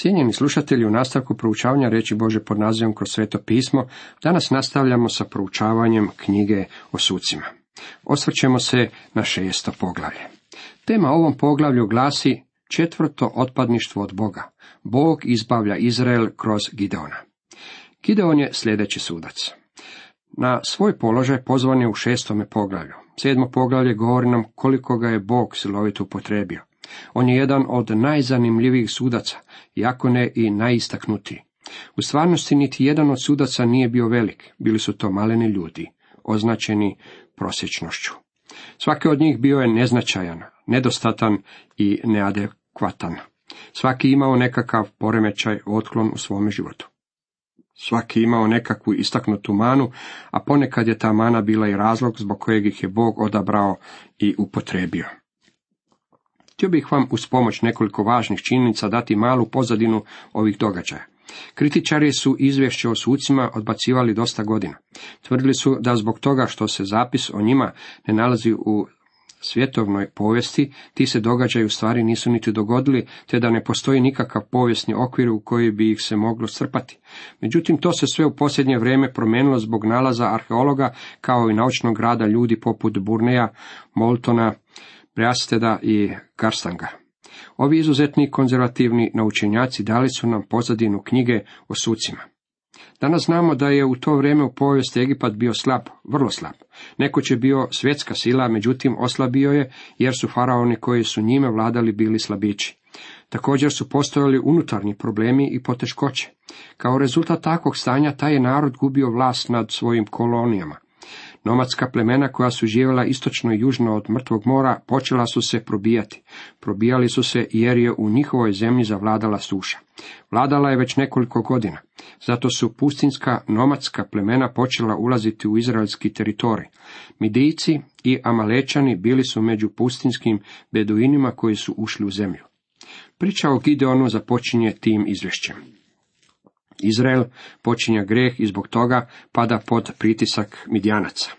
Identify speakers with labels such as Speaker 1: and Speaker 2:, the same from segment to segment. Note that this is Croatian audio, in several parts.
Speaker 1: Cijenjeni slušatelji, u nastavku proučavanja reći Bože pod nazivom kroz sveto pismo, danas nastavljamo sa proučavanjem knjige o sucima. Osvrćemo se na šesto poglavlje. Tema ovom poglavlju glasi četvrto otpadništvo od Boga. Bog izbavlja Izrael kroz Gideona. Gideon je sljedeći sudac. Na svoj položaj pozvan je u šestome poglavlju. Sedmo poglavlje govori nam koliko ga je Bog silovito upotrebio. On je jedan od najzanimljivijih sudaca, jako ne i najistaknutiji. U stvarnosti niti jedan od sudaca nije bio velik, bili su to maleni ljudi, označeni prosječnošću. Svaki od njih bio je neznačajan, nedostatan i neadekvatan. Svaki imao nekakav poremećaj, otklon u svome životu. Svaki imao nekakvu istaknutu manu, a ponekad je ta mana bila i razlog zbog kojeg ih je Bog odabrao i upotrebio. Htio bih vam uz pomoć nekoliko važnih činjenica dati malu pozadinu ovih događaja. Kritičari su izvješće o sucima odbacivali dosta godina. Tvrdili su da zbog toga što se zapis o njima ne nalazi u svjetovnoj povijesti, ti se događaji u stvari nisu niti dogodili, te da ne postoji nikakav povijesni okvir u koji bi ih se moglo strpati. Međutim, to se sve u posljednje vrijeme promijenilo zbog nalaza arheologa, kao i naučnog rada ljudi poput Burneja, Moltona, Breasteda i Karstanga. Ovi izuzetni konzervativni naučenjaci dali su nam pozadinu knjige o sucima. Danas znamo da je u to vrijeme u povijesti Egipat bio slab, vrlo slab. Nekoć je bio svjetska sila, međutim oslabio je jer su faraoni koji su njime vladali bili slabići. Također su postojali unutarnji problemi i poteškoće. Kao rezultat takvog stanja taj je narod gubio vlast nad svojim kolonijama. Nomadska plemena koja su živjela istočno i južno od mrtvog mora počela su se probijati. Probijali su se jer je u njihovoj zemlji zavladala suša. Vladala je već nekoliko godina. Zato su pustinska nomadska plemena počela ulaziti u izraelski teritorij. Midijci i Amalečani bili su među pustinskim beduinima koji su ušli u zemlju. Priča o Gideonu započinje tim izvješćem. Izrael počinja greh i zbog toga pada pod pritisak Midjanaca.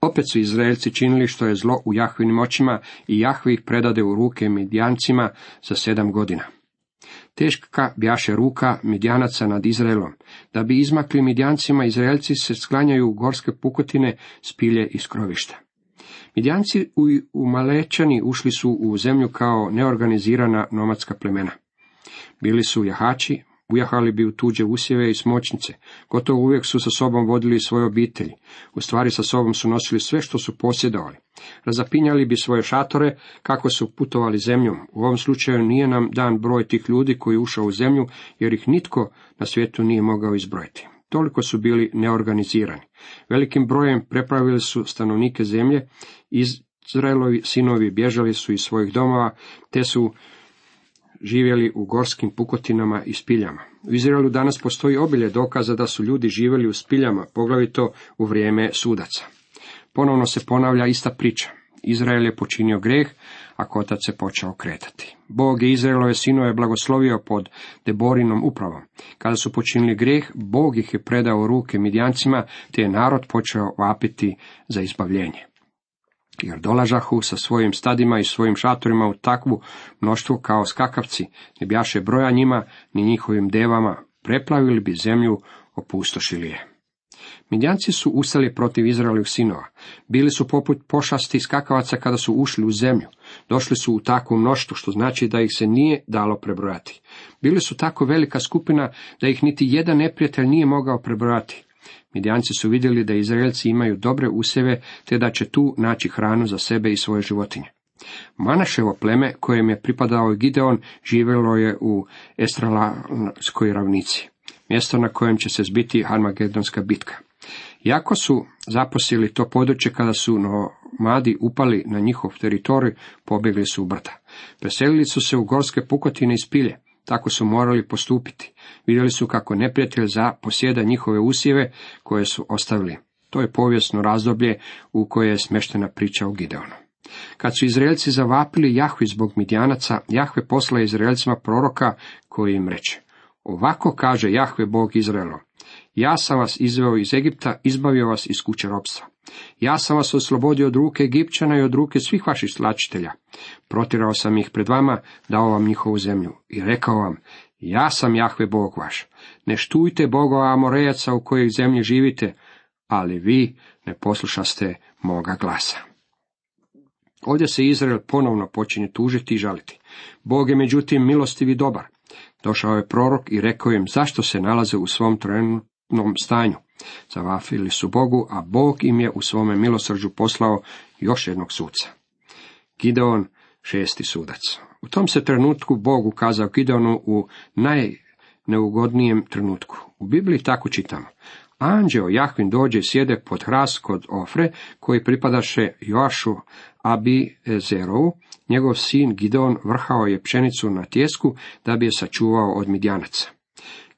Speaker 1: Opet su Izraelci činili što je zlo u Jahvinim očima i Jahvi ih predade u ruke Midjancima za sedam godina. Teška bjaše ruka Midjanaca nad Izraelom. Da bi izmakli Midjancima, Izraelci se sklanjaju u gorske pukotine, spilje i skrovišta. Midjanci u Malečani ušli su u zemlju kao neorganizirana nomadska plemena. Bili su jahači, Ujahali bi u tuđe usjeve i smočnice, gotovo uvijek su sa sobom vodili svoje obitelji, u stvari sa sobom su nosili sve što su posjedovali. Razapinjali bi svoje šatore kako su putovali zemljom. U ovom slučaju nije nam dan broj tih ljudi koji ušao u zemlju, jer ih nitko na svijetu nije mogao izbrojiti. Toliko su bili neorganizirani. Velikim brojem prepravili su stanovnike zemlje, Izraelovi sinovi bježali su iz svojih domova, te su živjeli u gorskim pukotinama i spiljama. U Izraelu danas postoji obilje dokaza da su ljudi živjeli u spiljama, poglavito u vrijeme sudaca. Ponovno se ponavlja ista priča. Izrael je počinio greh, a kotac se počeo kretati. Bog je Izraelove sinove blagoslovio pod Deborinom upravom. Kada su počinili greh, Bog ih je predao ruke midjancima, te je narod počeo vapiti za izbavljenje jer dolažahu sa svojim stadima i svojim šatorima u takvu mnoštvu kao skakavci, ne bjaše broja njima, ni njihovim devama, preplavili bi zemlju, opustošili je. Midjanci su ustali protiv Izraelovih sinova. Bili su poput pošasti skakavaca kada su ušli u zemlju. Došli su u takvu mnoštvu, što znači da ih se nije dalo prebrojati. Bili su tako velika skupina da ih niti jedan neprijatelj nije mogao prebrojati. Midjanci su vidjeli da Izraelci imaju dobre usjeve, te da će tu naći hranu za sebe i svoje životinje. Manaševo pleme, kojem je pripadao Gideon, živjelo je u Estralanskoj ravnici, mjesto na kojem će se zbiti Harmagedonska bitka. Jako su zaposili to područje kada su nomadi upali na njihov teritorij, pobjegli su u brda. Preselili su se u gorske pukotine i spilje. Tako su morali postupiti. Vidjeli su kako neprijatelj za posjeda njihove usjeve koje su ostavili. To je povijesno razdoblje u koje je smeštena priča o Gideonu. Kad su Izraelci zavapili Jahvi zbog Midjanaca, Jahve posla Izraelcima proroka koji im reče. Ovako kaže Jahve Bog Izraelo. Ja sam vas izveo iz Egipta, izbavio vas iz kuće ropstva. Ja sam vas oslobodio od ruke Egipćana i od ruke svih vaših slačitelja. Protirao sam ih pred vama, dao vam njihovu zemlju i rekao vam, ja sam Jahve Bog vaš. Ne štujte Bogova Amorejaca u kojoj zemlji živite, ali vi ne poslušaste moga glasa. Ovdje se Izrael ponovno počinje tužiti i žaliti. Bog je međutim milostivi dobar. Došao je prorok i rekao im zašto se nalaze u svom trenutnom stanju. Zavafili su Bogu, a Bog im je u svome milosrđu poslao još jednog suca. Gideon, šesti sudac. U tom se trenutku Bog ukazao Gideonu u najneugodnijem trenutku. U Bibliji tako čitamo. Anđeo Jahvin dođe sjede pod hras kod Ofre, koji pripadaše Joašu Abizerovu, njegov sin Gideon vrhao je pšenicu na tjesku da bi je sačuvao od midjanaca.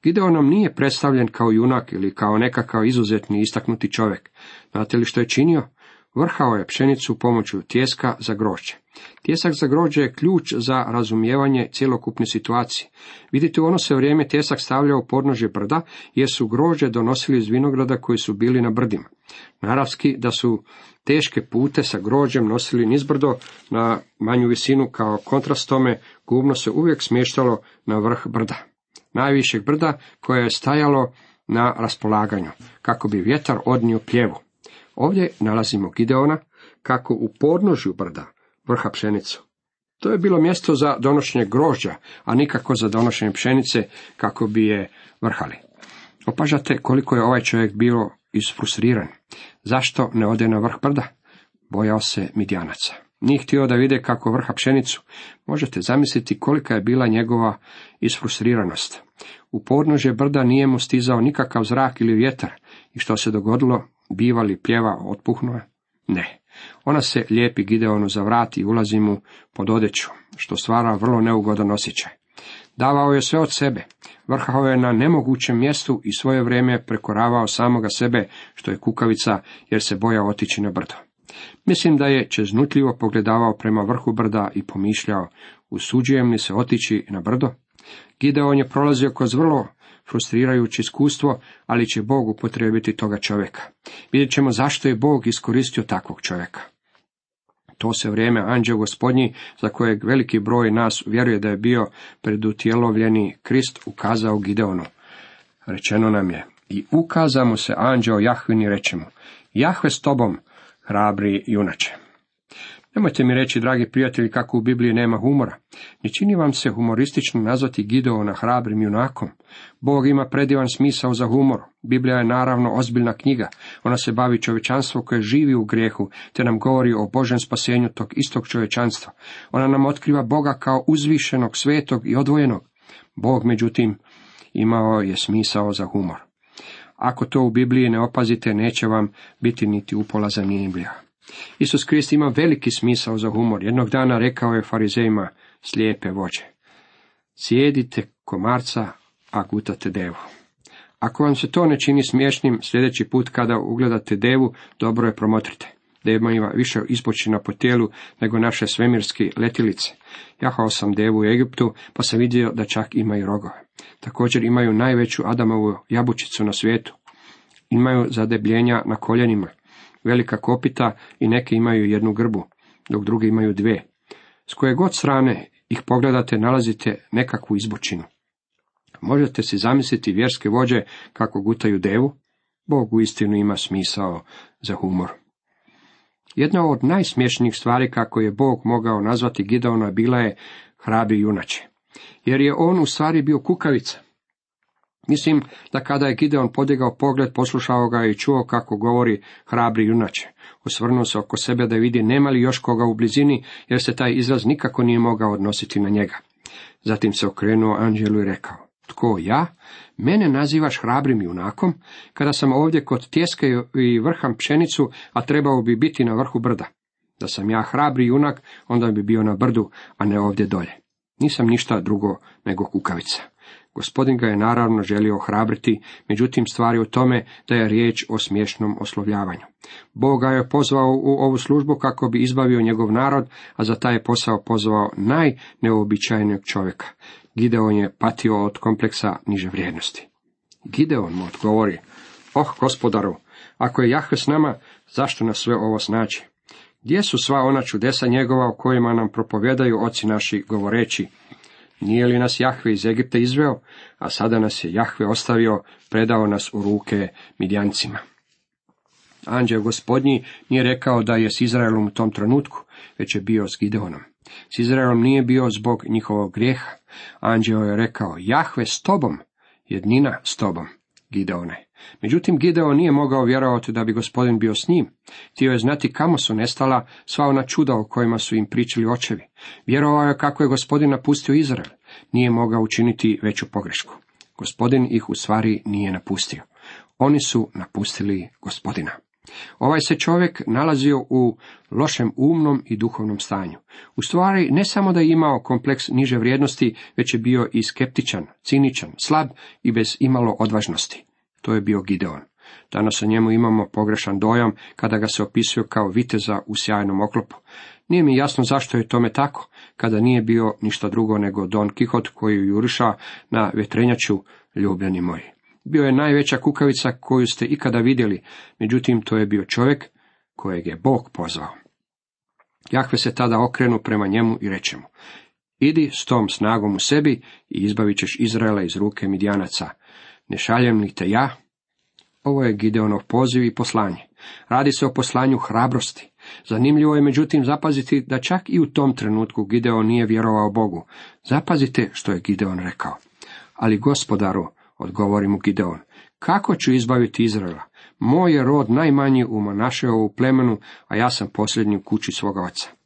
Speaker 1: Gideon nam nije predstavljen kao junak ili kao nekakav izuzetni istaknuti čovjek. Znate li što je činio? Vrhao je pšenicu pomoću tjeska za grožđe. Tjesak za grožđe je ključ za razumijevanje cjelokupne situacije. Vidite, u ono se vrijeme tjesak stavljao u podnožje brda, jer su grožđe donosili iz vinograda koji su bili na brdima. Naravski da su teške pute sa grožđem nosili nizbrdo na manju visinu kao kontrast tome, gubno se uvijek smještalo na vrh brda. Najvišeg brda koje je stajalo na raspolaganju, kako bi vjetar odnio pljevu. Ovdje nalazimo Gideona kako u podnožju brda vrha pšenicu. To je bilo mjesto za donošenje grožđa, a nikako za donošenje pšenice kako bi je vrhali. Opažate koliko je ovaj čovjek bio isfrustriran. Zašto ne ode na vrh brda? Bojao se midjanaca. Nije htio da vide kako vrha pšenicu. Možete zamisliti kolika je bila njegova isfrustriranost. U podnožje brda nije mu stizao nikakav zrak ili vjetar. I što se dogodilo? Bivali pjeva otpuhnuo? Ne. Ona se lijepi Gideonu za vrat i ulazi mu pod odeću, što stvara vrlo neugodan osjećaj. Davao je sve od sebe, vrhao je na nemogućem mjestu i svoje vrijeme prekoravao samoga sebe, što je kukavica, jer se boja otići na brdo. Mislim da je čeznutljivo pogledavao prema vrhu brda i pomišljao, usuđujem li se otići na brdo? Gideon je prolazio kroz vrlo frustrirajuće iskustvo, ali će Bog upotrijebiti toga čovjeka. Vidjet ćemo zašto je Bog iskoristio takvog čovjeka. To se vrijeme anđeo gospodnji, za kojeg veliki broj nas vjeruje da je bio predutjelovljeni Krist, ukazao Gideonu. Rečeno nam je, i ukazamo se anđeo Jahvini rečemo, Jahve s tobom, hrabri junače. Nemojte mi reći, dragi prijatelji, kako u Bibliji nema humora. Ne čini vam se humoristično nazvati Gideona hrabrim junakom. Bog ima predivan smisao za humor. Biblija je naravno ozbiljna knjiga. Ona se bavi čovječanstvo koje živi u grijehu, te nam govori o Božem spasenju tog istog čovječanstva. Ona nam otkriva Boga kao uzvišenog, svetog i odvojenog. Bog, međutim, imao je smisao za humor. Ako to u Bibliji ne opazite, neće vam biti niti upola zanimljiva. Isus Krist ima veliki smisao za humor. Jednog dana rekao je farizejima slijepe vođe. Sjedite komarca, a gutate devu. Ako vam se to ne čini smiješnim, sljedeći put kada ugledate devu, dobro je promotrite. Deva ima više ispočina po tijelu nego naše svemirske letilice. Jahao sam devu u Egiptu, pa sam vidio da čak imaju rogove. Također imaju najveću Adamovu jabučicu na svijetu. Imaju zadebljenja na koljenima, velika kopita i neke imaju jednu grbu, dok druge imaju dve. S koje god strane ih pogledate, nalazite nekakvu izbočinu. Možete si zamisliti vjerske vođe kako gutaju devu? Bog u istinu ima smisao za humor. Jedna od najsmješnijih stvari kako je Bog mogao nazvati Gideona bila je hrabi junače. Jer je on u stvari bio kukavica. Mislim da kada je Gideon podigao pogled, poslušao ga i čuo kako govori hrabri junače. Osvrnuo se oko sebe da vidi nema li još koga u blizini, jer se taj izraz nikako nije mogao odnositi na njega. Zatim se okrenuo Anđelu i rekao, tko ja? Mene nazivaš hrabrim junakom, kada sam ovdje kod tjeske i vrham pšenicu, a trebao bi biti na vrhu brda. Da sam ja hrabri junak, onda bi bio na brdu, a ne ovdje dolje. Nisam ništa drugo nego kukavica. Gospodin ga je naravno želio ohrabriti, međutim stvari u tome da je riječ o smiješnom oslovljavanju. Bog ga je pozvao u ovu službu kako bi izbavio njegov narod, a za taj je posao pozvao najneobičajnijeg čovjeka. Gideon je patio od kompleksa niže vrijednosti. Gideon mu odgovori, oh gospodaru, ako je Jahve s nama, zašto nas sve ovo znači? Gdje su sva ona čudesa njegova o kojima nam propovjedaju oci naši govoreći, Nije li nas Jahve iz Egipta izveo, a sada nas je Jahve ostavio, predao nas u ruke Midjancima. Anđeo gospodnji nije rekao da je s Izraelom u tom trenutku, već je bio s Gideonom. S Izraelom nije bio zbog njihovog grijeha. Anđeo je rekao, Jahve s tobom, jednina s tobom, Gideone. Međutim, Gideon nije mogao vjerovati da bi gospodin bio s njim. Htio je znati kamo su nestala sva ona čuda o kojima su im pričali očevi. Vjerovao je kako je gospodin napustio Izrael. Nije mogao učiniti veću pogrešku. Gospodin ih u stvari nije napustio. Oni su napustili gospodina. Ovaj se čovjek nalazio u lošem umnom i duhovnom stanju. U stvari, ne samo da je imao kompleks niže vrijednosti, već je bio i skeptičan, ciničan, slab i bez imalo odvažnosti. To je bio Gideon. Danas o njemu imamo pogrešan dojam kada ga se opisuje kao viteza u sjajnom oklopu. Nije mi jasno zašto je tome tako, kada nije bio ništa drugo nego Don Kihot koji juriša na vetrenjaču ljubljeni moji. Bio je najveća kukavica koju ste ikada vidjeli, međutim to je bio čovjek kojeg je Bog pozvao. Jahve se tada okrenu prema njemu i reče mu, idi s tom snagom u sebi i izbavit ćeš Izraela iz ruke Midjanaca. Ne šaljem li te ja? Ovo je Gideonov poziv i poslanje. Radi se o poslanju hrabrosti. Zanimljivo je međutim zapaziti da čak i u tom trenutku Gideon nije vjerovao Bogu. Zapazite što je Gideon rekao. Ali gospodaru, odgovori mu Gideon, kako ću izbaviti Izraela? Moj je rod najmanji u Manašeovu plemenu, a ja sam posljednji u kući svoga oca.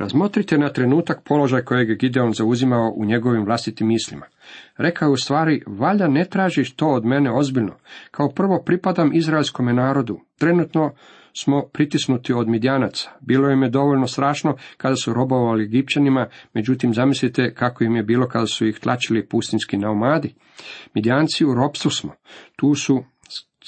Speaker 1: Razmotrite na trenutak položaj kojeg je Gideon zauzimao u njegovim vlastitim mislima. Rekao u stvari, valjda ne tražiš to od mene ozbiljno. Kao prvo pripadam izraelskome narodu. Trenutno smo pritisnuti od Midjanaca. Bilo im je dovoljno strašno kada su robovali Egipćanima, međutim zamislite kako im je bilo kada su ih tlačili pustinski naumadi. Midjanci u ropstvu smo. Tu su,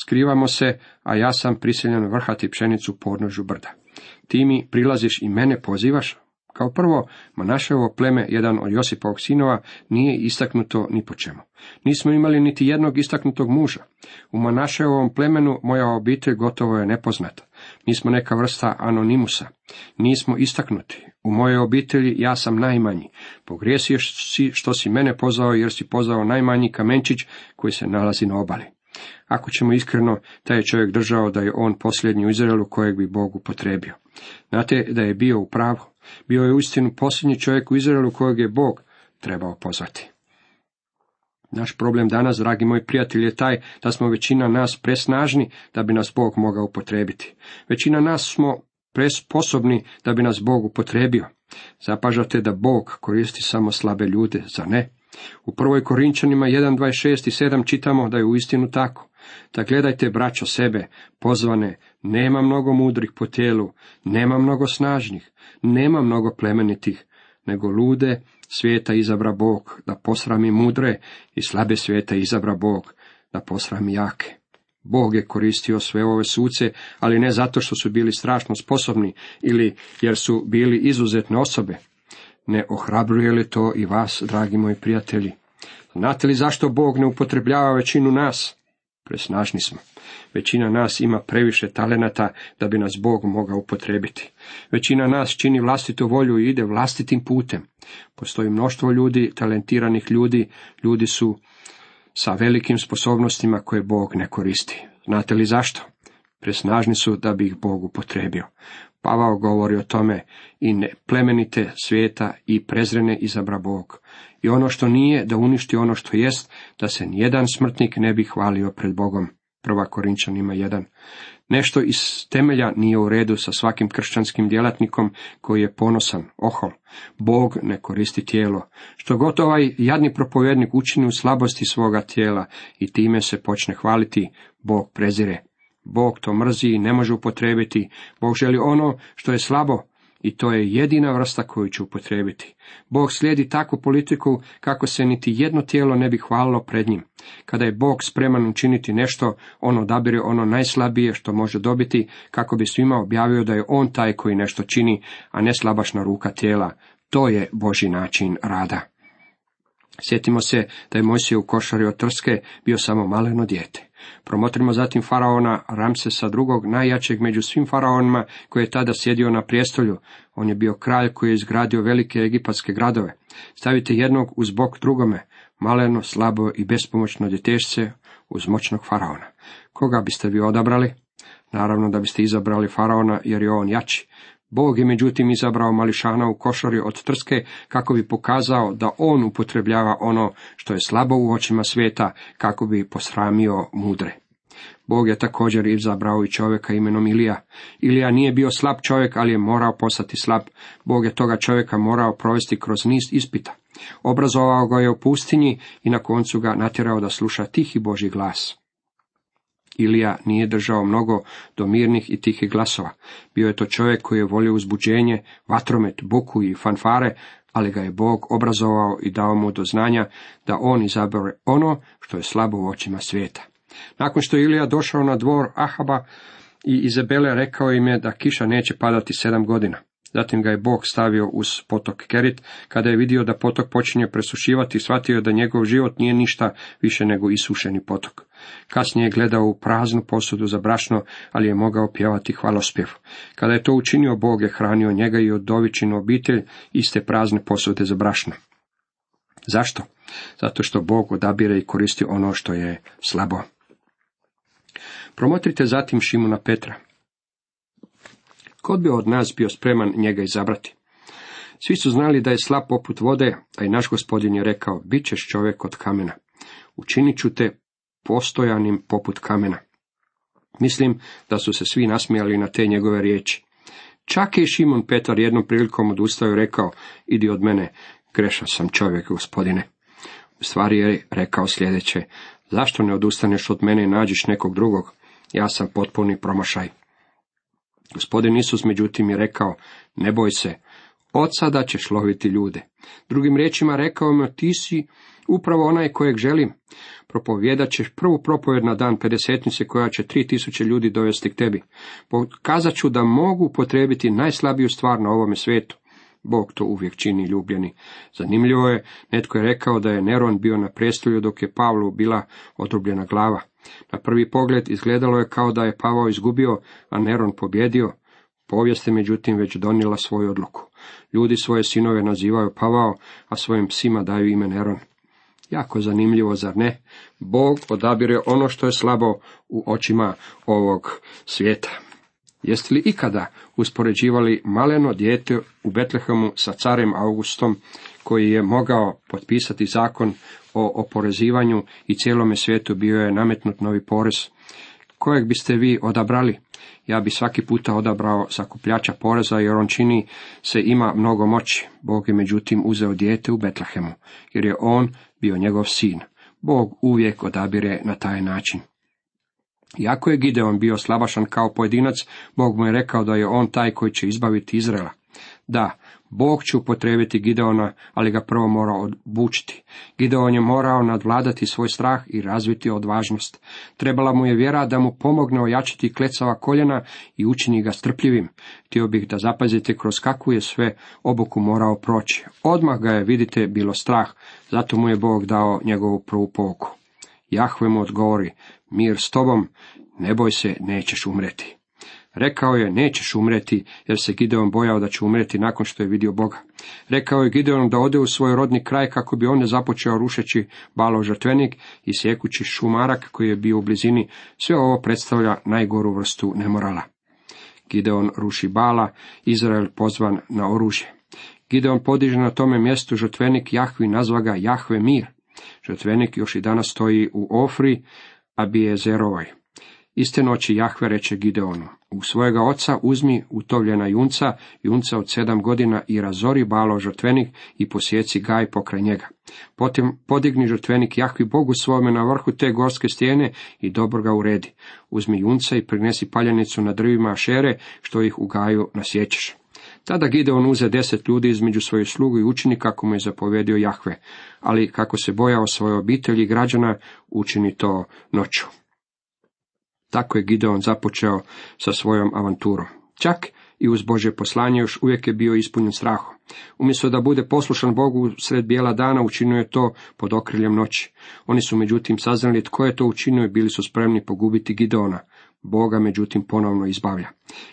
Speaker 1: skrivamo se, a ja sam prisiljen vrhati pšenicu podnožu brda. Ti mi prilaziš i mene pozivaš? Kao prvo, Manaševo pleme, jedan od Josipovog sinova, nije istaknuto ni po čemu. Nismo imali niti jednog istaknutog muža. U Manaševovom plemenu moja obitelj gotovo je nepoznata. Mi smo neka vrsta anonimusa. Nismo istaknuti. U mojoj obitelji ja sam najmanji. Pogriješio si što si mene pozvao jer si pozvao najmanji kamenčić koji se nalazi na obali. Ako ćemo iskreno, taj je čovjek držao da je on posljednji u Izraelu kojeg bi Bog upotrebio. Znate da je bio u pravu. Bio je uistinu posljednji čovjek u Izraelu kojeg je Bog trebao pozvati. Naš problem danas, dragi moji prijatelji, je taj da smo većina nas presnažni da bi nas Bog mogao upotrebiti. Većina nas smo presposobni da bi nas Bog upotrebio. Zapažate da Bog koristi samo slabe ljude, za ne? U prvoj Korinčanima 1.26 i 7 čitamo da je uistinu tako. Da gledajte, braćo, sebe, pozvane, nema mnogo mudrih po tijelu, nema mnogo snažnih, nema mnogo plemenitih, nego lude svijeta izabra Bog, da posrami mudre i slabe svijeta izabra Bog, da posrami jake. Bog je koristio sve ove suce, ali ne zato što su bili strašno sposobni ili jer su bili izuzetne osobe. Ne ohrabruje li to i vas, dragi moji prijatelji? Znate li zašto Bog ne upotrebljava većinu nas? Presnažni smo. Većina nas ima previše talenata da bi nas Bog mogao upotrebiti. Većina nas čini vlastitu volju i ide vlastitim putem. Postoji mnoštvo ljudi, talentiranih ljudi, ljudi su sa velikim sposobnostima koje Bog ne koristi. Znate li zašto? Presnažni su da bi ih Bog upotrebio. Pavao govori o tome i ne plemenite svijeta i prezrene izabra Bog. I ono što nije, da uništi ono što jest, da se nijedan smrtnik ne bi hvalio pred Bogom. Prva Korinčanima jedan. Nešto iz temelja nije u redu sa svakim kršćanskim djelatnikom koji je ponosan, ohol. Bog ne koristi tijelo. Što god ovaj jadni propovjednik učini u slabosti svoga tijela i time se počne hvaliti, Bog prezire. Bog to mrzi i ne može upotrebiti. Bog želi ono što je slabo i to je jedina vrsta koju će upotrebiti. Bog slijedi takvu politiku kako se niti jedno tijelo ne bi hvalilo pred njim. Kada je Bog spreman učiniti nešto, on odabire ono najslabije što može dobiti, kako bi svima objavio da je on taj koji nešto čini, a ne slabašna ruka tijela. To je Boži način rada. Sjetimo se da je Mojsije u košari od trske bio samo maleno dijete. Promotrimo zatim faraona Ramsesa drugog, najjačeg među svim faraonima koji je tada sjedio na prijestolju. On je bio kralj koji je izgradio velike egipatske gradove. Stavite jednog uz bok drugome, maleno, slabo i bespomoćno djetešce uz moćnog faraona. Koga biste vi odabrali? Naravno da biste izabrali faraona jer je on jači. Bog je međutim izabrao mališana u košari od trske kako bi pokazao da on upotrebljava ono što je slabo u očima svijeta kako bi posramio mudre. Bog je također izabrao i čovjeka imenom Ilija. Ilija nije bio slab čovjek, ali je morao postati slab. Bog je toga čovjeka morao provesti kroz niz ispita. Obrazovao ga je u pustinji i na koncu ga natjerao da sluša tihi Boži glas. Ilija nije držao mnogo do mirnih i tihih glasova. Bio je to čovjek koji je volio uzbuđenje, vatromet, buku i fanfare, ali ga je Bog obrazovao i dao mu do znanja da on izabere ono što je slabo u očima svijeta. Nakon što je Ilija došao na dvor Ahaba i Izabele rekao im je da kiša neće padati sedam godina. Zatim ga je Bog stavio uz potok Kerit, kada je vidio da potok počinje presušivati, shvatio da njegov život nije ništa više nego isušeni potok. Kasnije je gledao u praznu posudu za brašno, ali je mogao pjevati hvalospjev. Kada je to učinio, Bog je hranio njega i odovičinu obitelj iste prazne posude za brašno. Zašto? Zato što Bog odabire i koristi ono što je slabo. Promotrite zatim Šimuna Petra. Kod bi od nas bio spreman njega izabrati? Svi su znali da je slab poput vode, a i naš gospodin je rekao, bit ćeš čovjek od kamena. Učinit ću te postojanim poput kamena. Mislim da su se svi nasmijali na te njegove riječi. Čak je Šimon Petar jednom prilikom odustao i rekao, idi od mene, grešan sam čovjek, gospodine. U stvari je rekao sljedeće, zašto ne odustaneš od mene i nađiš nekog drugog? Ja sam potpuni promašaj. Gospodin Isus međutim je rekao, ne boj se, od sada ćeš loviti ljude. Drugim riječima rekao mi, ti si upravo onaj kojeg želim. Propovjedat ćeš prvu propovjed na dan pedesetnice koja će tri tisuće ljudi dovesti k tebi. Pokazat ću da mogu potrebiti najslabiju stvar na ovome svijetu. Bog to uvijek čini ljubljeni. Zanimljivo je, netko je rekao da je Neron bio na prestolju dok je Pavlu bila odrubljena glava. Na prvi pogled izgledalo je kao da je Pavao izgubio, a Neron pobjedio. Povijest je međutim već donijela svoju odluku. Ljudi svoje sinove nazivaju Pavao, a svojim psima daju ime Neron. Jako zanimljivo, zar ne? Bog odabire ono što je slabo u očima ovog svijeta. Jeste li ikada uspoređivali maleno dijete u Betlehemu sa carem Augustom, koji je mogao potpisati zakon o oporezivanju i cijelome svijetu bio je nametnut novi porez? Kojeg biste vi odabrali? Ja bi svaki puta odabrao sakupljača poreza jer on čini se ima mnogo moći. Bog je međutim uzeo dijete u Betlehemu, jer je on bio njegov sin. Bog uvijek odabire na taj način. Iako je Gideon bio slabašan kao pojedinac, Bog mu je rekao da je on taj koji će izbaviti Izraela. Da, Bog će upotrebiti Gideona, ali ga prvo mora obučiti. Gideon je morao nadvladati svoj strah i razviti odvažnost. Trebala mu je vjera da mu pomogne ojačiti klecava koljena i učini ga strpljivim. Htio bih da zapazite kroz kakvu je sve obuku morao proći. Odmah ga je, vidite, bilo strah, zato mu je Bog dao njegovu prvu pouku. Jahve mu odgovori, mir s tobom, ne boj se, nećeš umreti. Rekao je, nećeš umreti, jer se Gideon bojao da će umreti nakon što je vidio Boga. Rekao je Gideon da ode u svoj rodni kraj kako bi on ne započeo rušeći balo žrtvenik i sjekući šumarak koji je bio u blizini. Sve ovo predstavlja najgoru vrstu nemorala. Gideon ruši bala, Izrael pozvan na oružje. Gideon podiže na tome mjestu žrtvenik Jahvi, nazva ga Jahve mir. Žrtvenik još i danas stoji u Ofri, a bije zerovoj. Iste noći Jahve reče Gideonu, u svojega oca uzmi utovljena junca, junca od sedam godina i razori balo žrtvenik i posjeci gaj pokraj njega. Potim podigni žrtvenik Jahvi Bogu svome na vrhu te gorske stijene i dobro ga uredi. Uzmi junca i prinesi paljenicu na drvima šere, što ih u gaju nasjećeš. Tada Gideon uze deset ljudi između svojih slugu i učenika kako mu je zapovedio Jahve, ali kako se bojao svoje obitelji i građana, učini to noću. Tako je Gideon započeo sa svojom avanturom. Čak i uz Bože poslanje još uvijek je bio ispunjen strahom. Umjesto da bude poslušan Bogu sred bijela dana, učinio je to pod okriljem noći. Oni su međutim saznali tko je to učinio i bili su spremni pogubiti Gideona. Boga međutim ponovno izbavlja.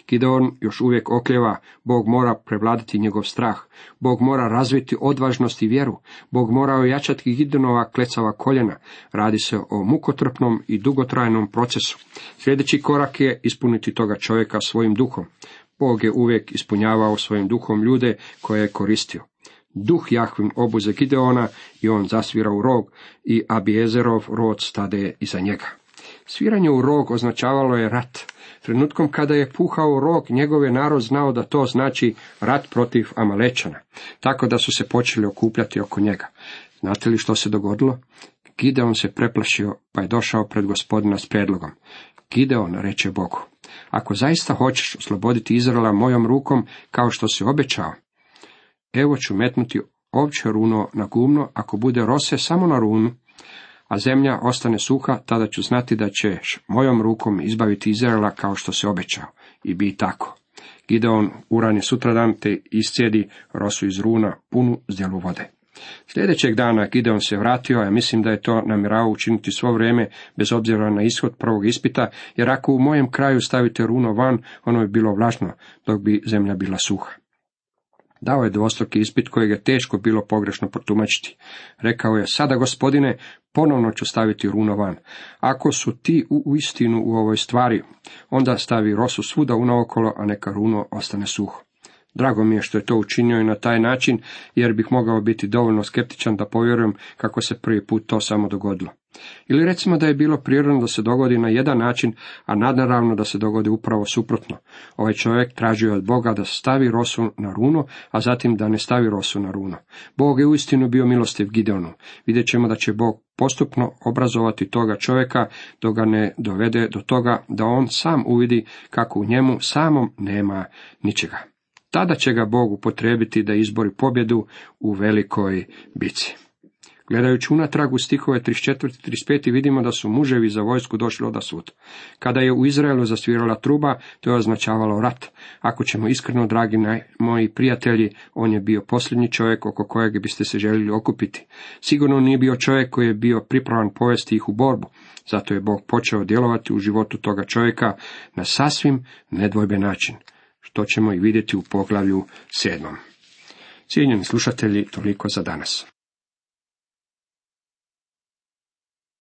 Speaker 1: Gideon još uvijek okljeva, Bog mora prevladati njegov strah, Bog mora razviti odvažnost i vjeru, Bog mora ojačati Gideonova klecava koljena, radi se o mukotrpnom i dugotrajnom procesu. Sljedeći korak je ispuniti toga čovjeka svojim duhom. Bog je uvijek ispunjavao svojim duhom ljude koje je koristio. Duh Jahvin obuze Gideona i on zasvira u rog i Abiezerov rod stade iza njega. Sviranje u rog označavalo je rat. Trenutkom kada je puhao rog, njegov je narod znao da to znači rat protiv Amalečana, tako da su se počeli okupljati oko njega. Znate li što se dogodilo? Gideon se preplašio, pa je došao pred gospodina s predlogom. Gideon, reče Bogu, ako zaista hoćeš osloboditi Izraela mojom rukom, kao što si obećao, evo ću metnuti ovče runo na gumno, ako bude rose samo na runu, a zemlja ostane suha, tada ću znati da ćeš mojom rukom izbaviti Izraela kao što se obećao. I bi tako. Gideon urani sutradan te iscijedi rosu iz runa punu zdjelu vode. Sljedećeg dana Gideon se vratio, a ja mislim da je to namjeravao učiniti svo vrijeme, bez obzira na ishod prvog ispita, jer ako u mojem kraju stavite runo van, ono je bilo vlažno, dok bi zemlja bila suha. Dao je dvostruki ispit kojeg je teško bilo pogrešno protumačiti. Rekao je, sada gospodine, ponovno ću staviti runo van. Ako su ti u istinu u ovoj stvari, onda stavi rosu svuda unaokolo, a neka runo ostane suho. Drago mi je što je to učinio i na taj način, jer bih mogao biti dovoljno skeptičan da povjerujem kako se prvi put to samo dogodilo. Ili recimo da je bilo prirodno da se dogodi na jedan način, a nadnaravno da se dogodi upravo suprotno. Ovaj čovjek tražio od Boga da stavi rosu na runo, a zatim da ne stavi rosu na runo. Bog je uistinu bio milostiv Gideonu. Vidjet ćemo da će Bog postupno obrazovati toga čovjeka, dok ga ne dovede do toga da on sam uvidi kako u njemu samom nema ničega. Tada će ga Bog upotrijebiti da izbori pobjedu u velikoj bici. Gledajući unatrag u stihove 34. 35. vidimo da su muževi za vojsku došli od svud. Kada je u Izraelu zasvirala truba, to je označavalo rat. Ako ćemo iskreno, dragi moji prijatelji, on je bio posljednji čovjek oko kojeg biste se željeli okupiti. Sigurno nije bio čovjek koji je bio pripravan povesti ih u borbu. Zato je Bog počeo djelovati u životu toga čovjeka na sasvim nedvojben način što ćemo i vidjeti u poglavlju sedmom. Cijenjeni slušatelji, toliko za danas.